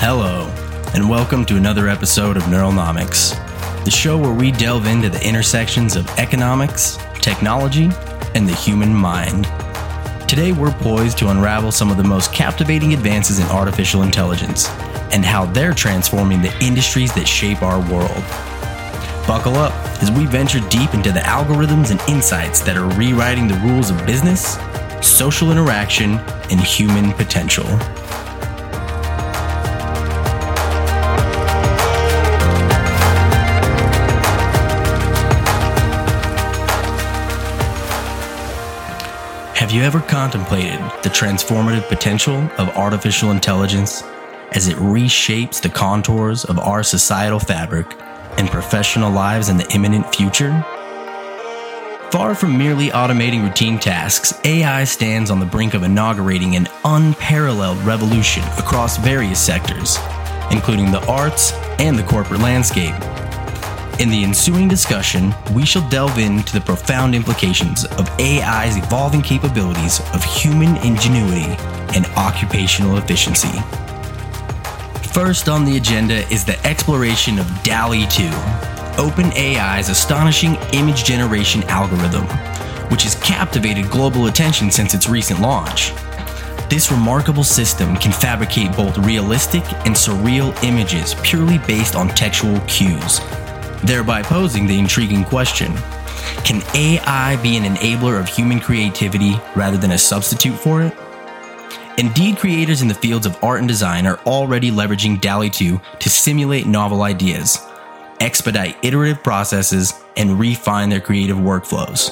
Hello, and welcome to another episode of Neuronomics, the show where we delve into the intersections of economics, technology, and the human mind. Today, we're poised to unravel some of the most captivating advances in artificial intelligence and how they're transforming the industries that shape our world. Buckle up as we venture deep into the algorithms and insights that are rewriting the rules of business, social interaction, and human potential. Have you ever contemplated the transformative potential of artificial intelligence as it reshapes the contours of our societal fabric and professional lives in the imminent future? Far from merely automating routine tasks, AI stands on the brink of inaugurating an unparalleled revolution across various sectors, including the arts and the corporate landscape. In the ensuing discussion, we shall delve into the profound implications of AI's evolving capabilities of human ingenuity and occupational efficiency. First on the agenda is the exploration of DALL-E 2, OpenAI's astonishing image generation algorithm, which has captivated global attention since its recent launch. This remarkable system can fabricate both realistic and surreal images purely based on textual cues, thereby posing the intriguing question Can AI be an enabler of human creativity rather than a substitute for it? Indeed, creators in the fields of art and design are already leveraging DALL-E 2 to simulate novel ideas, expedite iterative processes, and refine their creative workflows.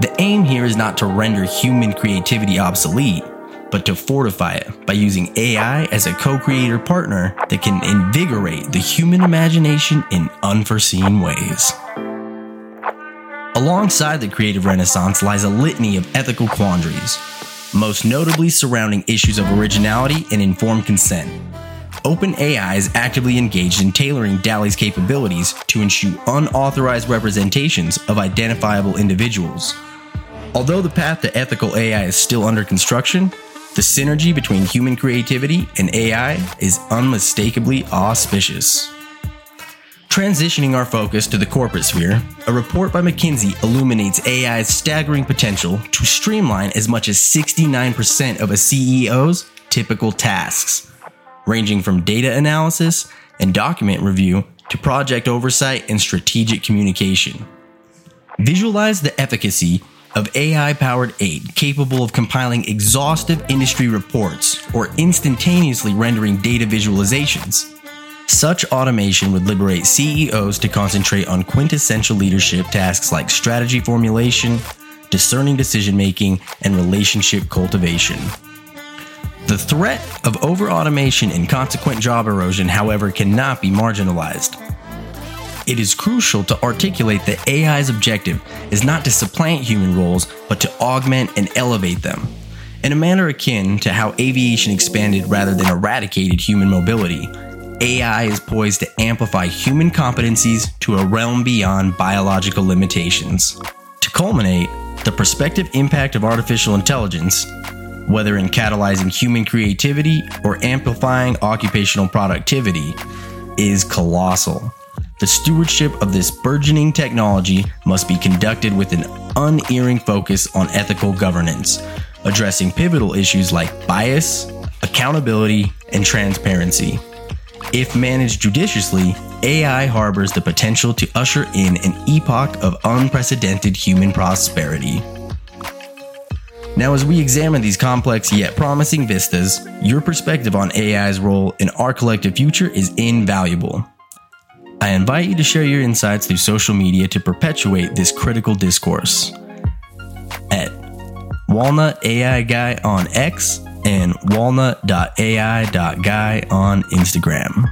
The aim here is not to render human creativity obsolete, but to fortify it by using AI as a co creator partner that can invigorate the human imagination in unforeseen ways. Alongside the creative renaissance lies a litany of ethical quandaries, most notably surrounding issues of originality and informed consent. OpenAI is actively engaged in tailoring DALL-E's capabilities to ensure unauthorized representations of identifiable individuals. Although the path to ethical AI is still under construction, the synergy between human creativity and AI is unmistakably auspicious. Transitioning our focus to the corporate sphere, a report by McKinsey illuminates AI's staggering potential to streamline as much as 69% of a CEO's typical tasks, ranging from data analysis and document review to project oversight and strategic communication. Visualize the efficacy of AI powered aid capable of compiling exhaustive industry reports or instantaneously rendering data visualizations. Such automation would liberate CEOs to concentrate on quintessential leadership tasks like strategy formulation, discerning decision making, and relationship cultivation. The threat of over automation and consequent job erosion, however, cannot be marginalized. It is crucial to articulate that AI's objective is not to supplant human roles, but to augment and elevate them. In a manner akin to how aviation expanded rather than eradicated human mobility, AI is poised to amplify human competencies to a realm beyond biological limitations. To culminate, the prospective impact of artificial intelligence, whether in catalyzing human creativity or amplifying occupational productivity, is colossal. The stewardship of this burgeoning technology must be conducted with an unerring focus on ethical governance, addressing pivotal issues like bias, accountability, and transparency. If managed judiciously, AI harbors the potential to usher in an epoch of unprecedented human prosperity. Now, as we examine these complex yet promising vistas, your perspective on AI's role in our collective future is invaluable. I invite you to share your insights through social media to perpetuate this critical discourse. At Walnut AI Guy on X and walnut.ai.guy on Instagram.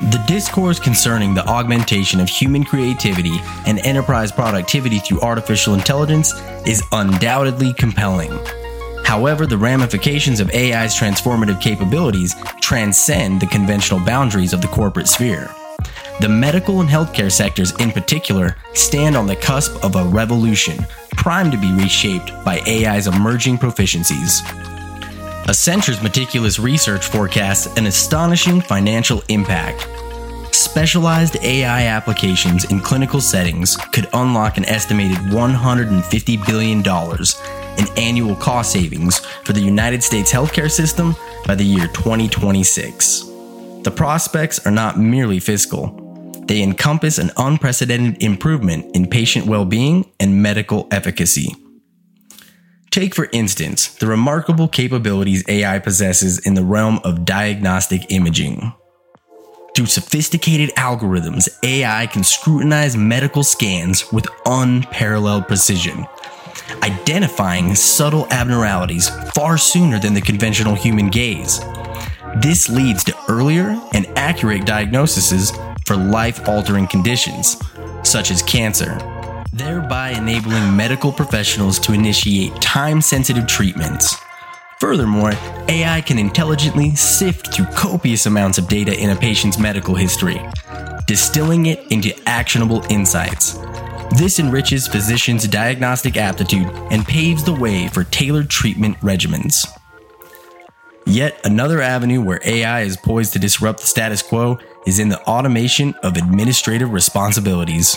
The discourse concerning the augmentation of human creativity and enterprise productivity through artificial intelligence is undoubtedly compelling. However, the ramifications of AI's transformative capabilities transcend the conventional boundaries of the corporate sphere. The medical and healthcare sectors, in particular, stand on the cusp of a revolution, primed to be reshaped by AI's emerging proficiencies. Accenture's meticulous research forecasts an astonishing financial impact. Specialized AI applications in clinical settings could unlock an estimated $150 billion in annual cost savings for the United States healthcare system by the year 2026. The prospects are not merely fiscal, they encompass an unprecedented improvement in patient well being and medical efficacy. Take, for instance, the remarkable capabilities AI possesses in the realm of diagnostic imaging. Through sophisticated algorithms, AI can scrutinize medical scans with unparalleled precision, identifying subtle abnormalities far sooner than the conventional human gaze. This leads to earlier and accurate diagnoses for life altering conditions, such as cancer, thereby enabling medical professionals to initiate time sensitive treatments. Furthermore, AI can intelligently sift through copious amounts of data in a patient's medical history, distilling it into actionable insights. This enriches physicians' diagnostic aptitude and paves the way for tailored treatment regimens. Yet another avenue where AI is poised to disrupt the status quo is in the automation of administrative responsibilities.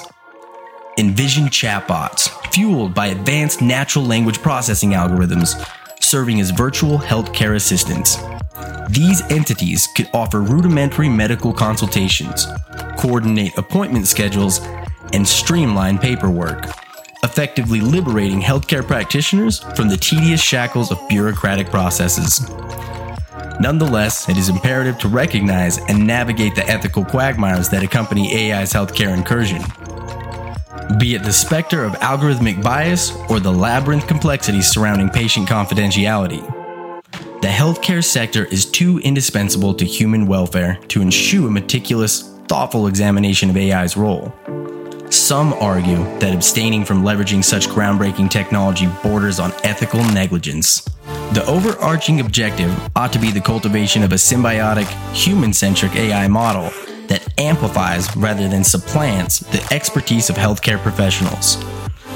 Envision chatbots, fueled by advanced natural language processing algorithms, serving as virtual healthcare assistants. These entities could offer rudimentary medical consultations, coordinate appointment schedules, and streamline paperwork, effectively liberating healthcare practitioners from the tedious shackles of bureaucratic processes. Nonetheless, it is imperative to recognize and navigate the ethical quagmires that accompany AI's healthcare incursion. Be it the specter of algorithmic bias or the labyrinth complexities surrounding patient confidentiality. The healthcare sector is too indispensable to human welfare to eschew a meticulous, thoughtful examination of AI's role. Some argue that abstaining from leveraging such groundbreaking technology borders on ethical negligence. The overarching objective ought to be the cultivation of a symbiotic, human centric AI model that amplifies rather than supplants the expertise of healthcare professionals.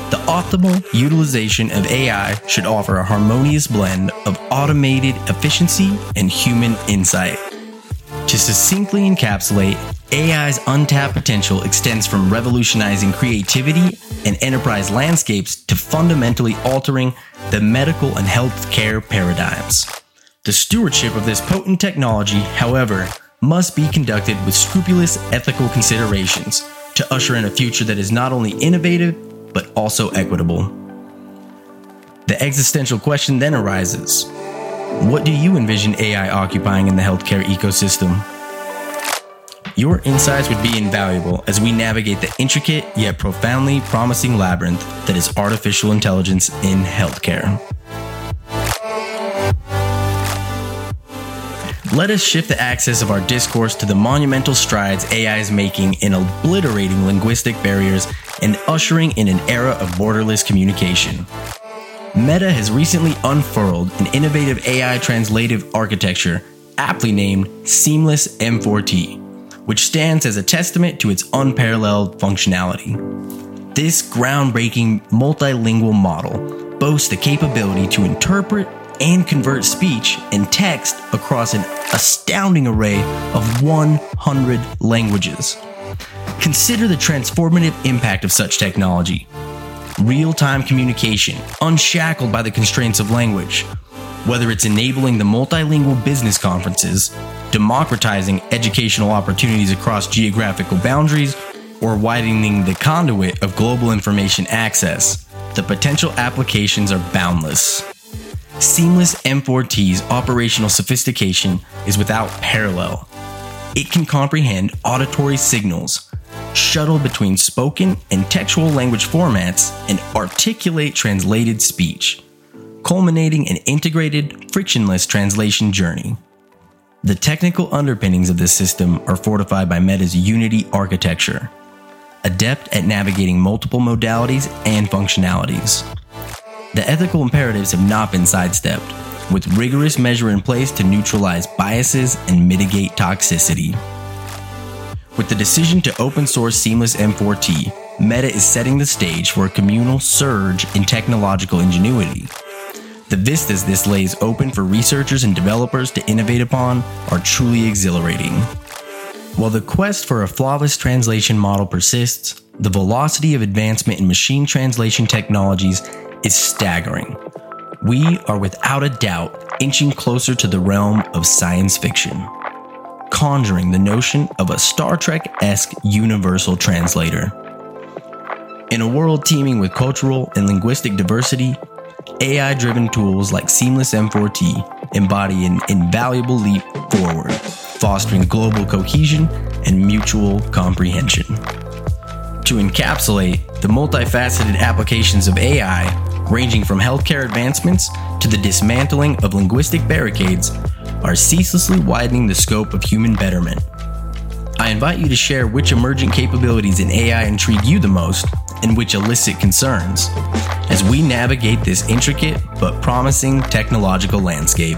The optimal utilization of AI should offer a harmonious blend of automated efficiency and human insight. To succinctly encapsulate, AI's untapped potential extends from revolutionizing creativity and enterprise landscapes to fundamentally altering the medical and healthcare paradigms. The stewardship of this potent technology, however, must be conducted with scrupulous ethical considerations to usher in a future that is not only innovative, but also equitable. The existential question then arises What do you envision AI occupying in the healthcare ecosystem? Your insights would be invaluable as we navigate the intricate yet profoundly promising labyrinth that is artificial intelligence in healthcare. Let us shift the axis of our discourse to the monumental strides AI is making in obliterating linguistic barriers and ushering in an era of borderless communication. Meta has recently unfurled an innovative AI translative architecture aptly named Seamless M4T, which stands as a testament to its unparalleled functionality. This groundbreaking multilingual model boasts the capability to interpret and convert speech and text across an astounding array of 100 languages. Consider the transformative impact of such technology. Real time communication, unshackled by the constraints of language. Whether it's enabling the multilingual business conferences, democratizing educational opportunities across geographical boundaries, or widening the conduit of global information access, the potential applications are boundless. Seamless M4T's operational sophistication is without parallel. It can comprehend auditory signals, shuttle between spoken and textual language formats, and articulate translated speech, culminating in integrated, frictionless translation journey. The technical underpinnings of this system are fortified by Meta's Unity architecture, adept at navigating multiple modalities and functionalities. The ethical imperatives have not been sidestepped, with rigorous measure in place to neutralize biases and mitigate toxicity. With the decision to open source Seamless M4T, Meta is setting the stage for a communal surge in technological ingenuity. The vistas this lays open for researchers and developers to innovate upon are truly exhilarating. While the quest for a flawless translation model persists, the velocity of advancement in machine translation technologies is staggering. We are without a doubt inching closer to the realm of science fiction, conjuring the notion of a Star Trek esque universal translator. In a world teeming with cultural and linguistic diversity, AI driven tools like Seamless M4T embody an invaluable leap forward, fostering global cohesion and mutual comprehension. To encapsulate the multifaceted applications of AI, ranging from healthcare advancements to the dismantling of linguistic barricades, are ceaselessly widening the scope of human betterment. I invite you to share which emergent capabilities in AI intrigue you the most and which elicit concerns as we navigate this intricate but promising technological landscape.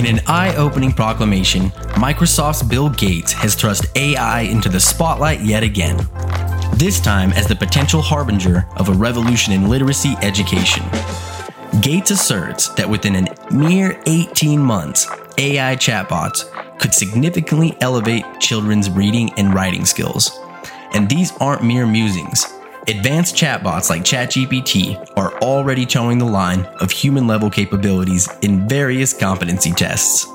In an eye opening proclamation, Microsoft's Bill Gates has thrust AI into the spotlight yet again, this time as the potential harbinger of a revolution in literacy education. Gates asserts that within a mere 18 months, AI chatbots could significantly elevate children's reading and writing skills. And these aren't mere musings. Advanced chatbots like ChatGPT are already toeing the line of human level capabilities in various competency tests.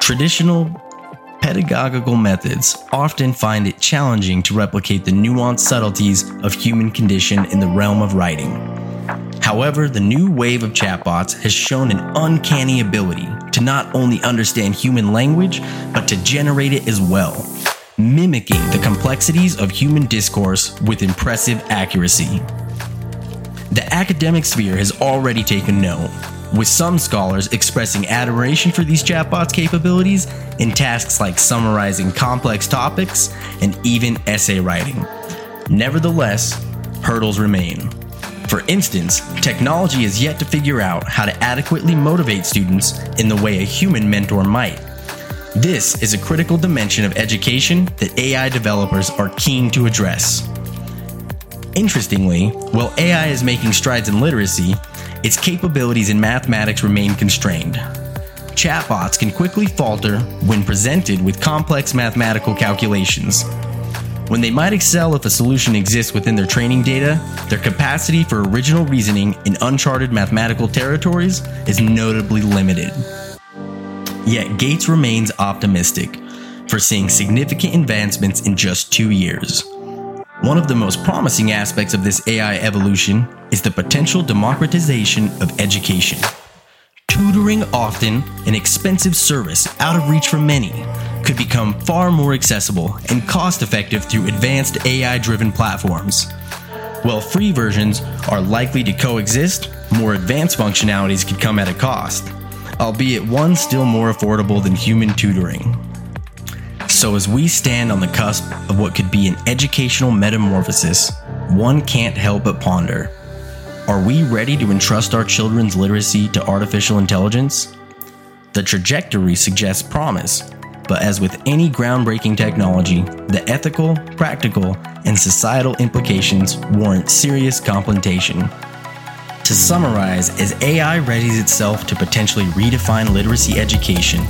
Traditional pedagogical methods often find it challenging to replicate the nuanced subtleties of human condition in the realm of writing. However, the new wave of chatbots has shown an uncanny ability to not only understand human language, but to generate it as well, mimicking the complexities of human discourse with impressive accuracy. The academic sphere has already taken note, with some scholars expressing admiration for these chatbots' capabilities in tasks like summarizing complex topics and even essay writing. Nevertheless, hurdles remain. For instance, technology is yet to figure out how to adequately motivate students in the way a human mentor might. This is a critical dimension of education that AI developers are keen to address. Interestingly, while AI is making strides in literacy, its capabilities in mathematics remain constrained. Chatbots can quickly falter when presented with complex mathematical calculations, when they might excel if a solution exists within their training data, their capacity for original reasoning in uncharted mathematical territories is notably limited. Yet Gates remains optimistic, foreseeing significant advancements in just two years. One of the most promising aspects of this AI evolution is the potential democratization of education. Tutoring, often an expensive service out of reach for many, could become far more accessible and cost effective through advanced AI driven platforms. While free versions are likely to coexist, more advanced functionalities could come at a cost, albeit one still more affordable than human tutoring. So, as we stand on the cusp of what could be an educational metamorphosis, one can't help but ponder are we ready to entrust our children's literacy to artificial intelligence? The trajectory suggests promise, but as with any groundbreaking technology, the ethical, practical, and societal implications warrant serious contemplation. To summarize, as AI readies itself to potentially redefine literacy education,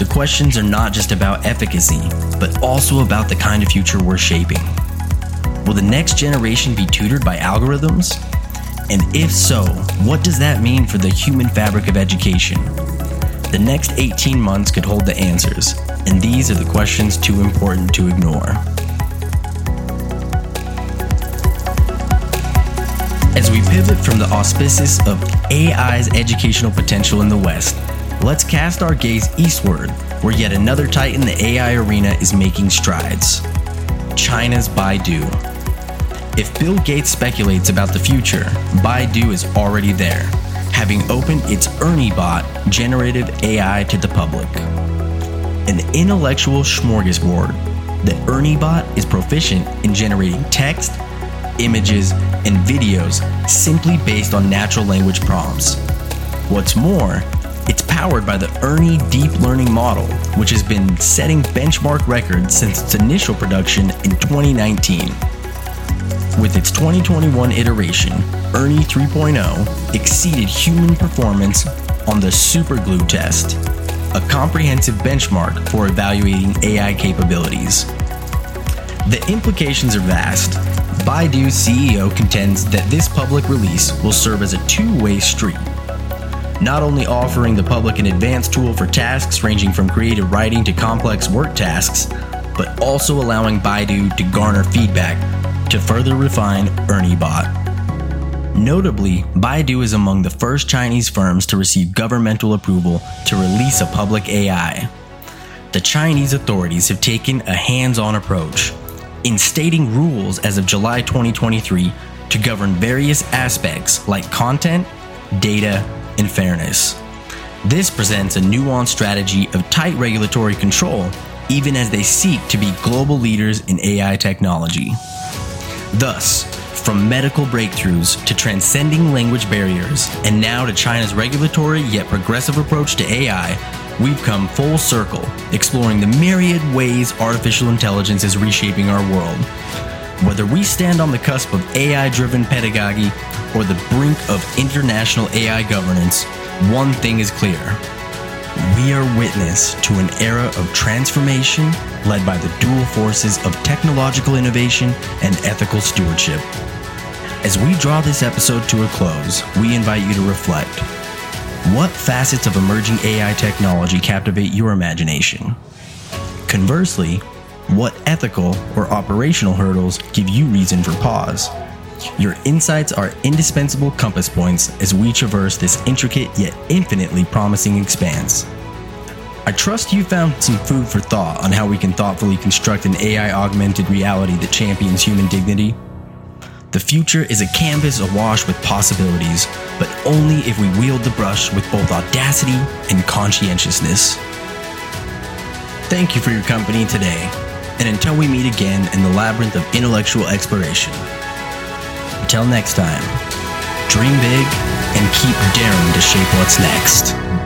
the questions are not just about efficacy, but also about the kind of future we're shaping. Will the next generation be tutored by algorithms? And if so, what does that mean for the human fabric of education? The next 18 months could hold the answers, and these are the questions too important to ignore. Pivot from the auspices of AI's educational potential in the West, let's cast our gaze eastward, where yet another titan the AI arena is making strides China's Baidu. If Bill Gates speculates about the future, Baidu is already there, having opened its Ernie bot generative AI to the public. An intellectual smorgasbord, the Ernie bot is proficient in generating text, images, and videos simply based on natural language prompts. What's more, It's powered by the Ernie Deep Learning Model, which has been setting benchmark records since its initial production in 2019. With its 2021 iteration, Ernie 3.0 exceeded human performance on the Superglue test, a comprehensive benchmark for evaluating AI capabilities. The implications are vast. Baidu's CEO contends that this public release will serve as a two way street. Not only offering the public an advanced tool for tasks ranging from creative writing to complex work tasks, but also allowing Baidu to garner feedback to further refine ErnieBot. Notably, Baidu is among the first Chinese firms to receive governmental approval to release a public AI. The Chinese authorities have taken a hands on approach, instating rules as of July 2023 to govern various aspects like content, data, and fairness. This presents a nuanced strategy of tight regulatory control, even as they seek to be global leaders in AI technology. Thus, from medical breakthroughs to transcending language barriers, and now to China's regulatory yet progressive approach to AI, we've come full circle, exploring the myriad ways artificial intelligence is reshaping our world. Whether we stand on the cusp of AI driven pedagogy or the brink of international AI governance, one thing is clear. We are witness to an era of transformation led by the dual forces of technological innovation and ethical stewardship. As we draw this episode to a close, we invite you to reflect. What facets of emerging AI technology captivate your imagination? Conversely, what ethical or operational hurdles give you reason for pause? Your insights are indispensable compass points as we traverse this intricate yet infinitely promising expanse. I trust you found some food for thought on how we can thoughtfully construct an AI augmented reality that champions human dignity. The future is a canvas awash with possibilities, but only if we wield the brush with both audacity and conscientiousness. Thank you for your company today, and until we meet again in the labyrinth of intellectual exploration. Until next time, dream big and keep daring to shape what's next.